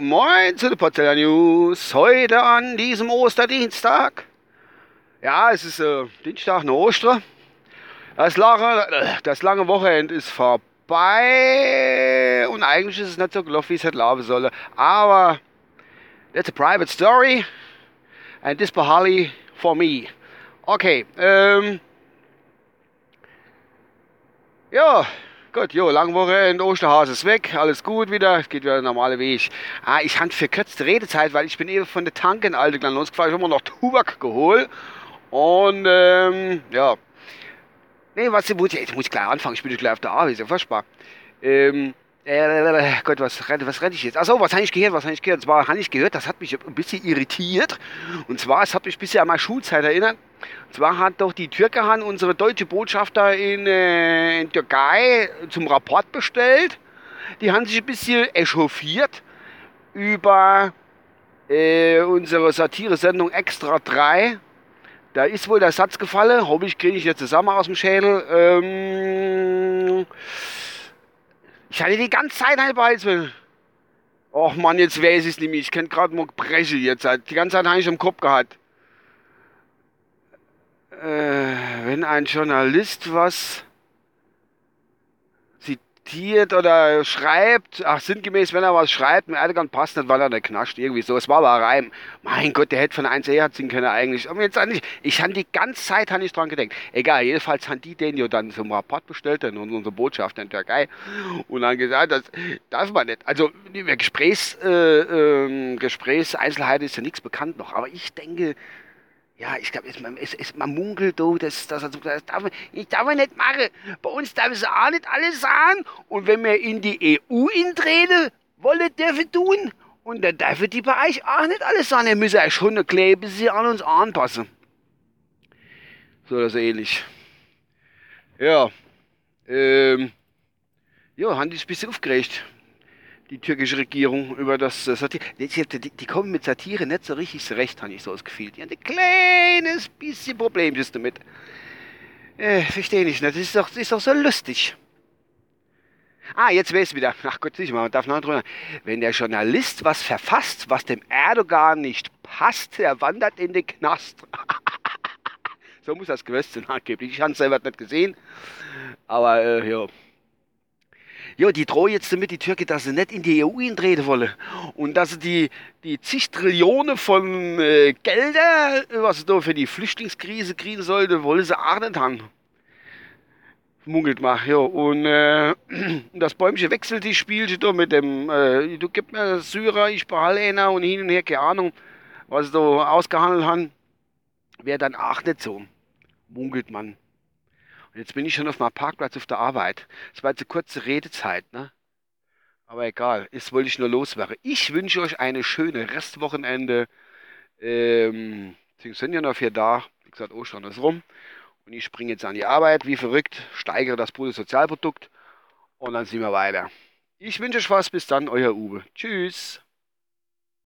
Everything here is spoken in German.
Moin zu den Potsdamer News. Heute an diesem Osterdienstag. Ja, es ist äh, Dienstag, nach Ostern. Das lange, das lange Wochenende ist vorbei und eigentlich ist es nicht so gelaufen, wie es hätte laufen sollen. Aber that's a private story and this Bahali for me. Okay, ähm, ja, gut, jo, Langwochenende, Osterhase ist weg, alles gut wieder, es geht wieder der normale Weg. Ah, ich habe verkürzte Redezeit, weil ich bin eben von der Tanke in Alte Glan losgefahren, ich habe mir noch Tubak geholt und ähm, ja. Nee, was, jetzt muss ich gleich anfangen, ich bin gleich auf der Arbeit, ist ja furchtbar. Ähm, äh, Gott, was, was rede ich jetzt? Achso, was habe ich gehört? Was habe ich gehört? Und zwar habe ich gehört, das hat mich ein bisschen irritiert. Und zwar, es hat mich ein bisschen an meine Schulzeit erinnert. Und zwar hat doch die Türkehan unsere deutsche Botschafter in, äh, in Türkei zum Rapport bestellt. Die haben sich ein bisschen echauffiert über äh, unsere Satire-Sendung Extra 3. Da ist wohl der Satz gefallen, hoffe ich, kriege ich jetzt zusammen aus dem Schädel. Ähm, ich hatte die ganze Zeit halb Halswell. Och Mann, jetzt weiß ich es nicht mehr. Ich könnte gerade mal brechen jetzt. Die ganze Zeit habe ich im Kopf gehabt. Äh, wenn ein Journalist was zitiert oder schreibt, ach sinngemäß, wenn er was schreibt, mir Erdogan passt nicht, weil er nicht knascht, irgendwie so. Es war aber ein Reim. Mein Gott, der hätte von 1 her singen können eigentlich. Aber jetzt eigentlich, ich habe die ganze Zeit ich dran gedacht. Egal, jedenfalls haben die den ja dann zum Rapport bestellt, dann unsere Botschafter in der Türkei, und dann gesagt, das darf man nicht. Also über Gesprächs, äh, äh, Gesprächseinzelheiten ist ja nichts bekannt noch, aber ich denke, ja, ich glaube, man munkelt do, dass, dass das, das darf man, ich darf man nicht machen. Bei uns darf es auch nicht alles sagen. Und wenn wir in die EU intreten wollen, dürfen tun. Und dann dürfen die bei euch auch nicht alles sagen. Ihr müsst euch schon erklären, bis sie an uns anpassen. So oder so ähnlich. Ja. Ähm. Ja, haben die ein bisschen aufgeregt die türkische Regierung über das äh, Satire. Die, die, kommen mit Satire nicht so richtig zurecht, habe ich so das Gefühl. Die haben ein kleines bisschen Problemchen damit. Äh, verstehe ich nicht. Das ist doch, das ist doch so lustig. Ah, jetzt weiß ich wieder. Ach Gott, sicher mal, man darf noch drüber. Wenn der Journalist was verfasst, was dem Erdogan nicht passt, er wandert in den Knast. so muss das gewesen sein, angeblich. Ich habe es selber nicht gesehen. Aber, äh, ja ja, die drohen jetzt damit, die Türke, dass sie nicht in die EU eintreten wollen. Und dass sie die, die zig Trillionen von äh, Gelder, was sie da für die Flüchtlingskrise kriegen sollte, wollen sie auch nicht haben. Munkelt mal, ja. Und äh, das Bäumchen wechselt die Spielchen da mit dem, äh, du gib mir Syrer, ich behalte einer und hin und her, keine Ahnung, was sie da ausgehandelt haben. Wäre dann auch nicht so. Munkelt man. Und jetzt bin ich schon auf meinem Parkplatz auf der Arbeit. Es war jetzt eine kurze Redezeit, ne? Aber egal, jetzt wollte ich nur loswerden. Ich wünsche euch eine schöne Restwochenende. Ähm, sind ja noch vier da. Wie gesagt, Ostern ist rum. Und ich springe jetzt an die Arbeit, wie verrückt, steigere das Bruttosozialprodukt und dann sehen wir weiter. Ich wünsche euch was, bis dann, euer Uwe. Tschüss.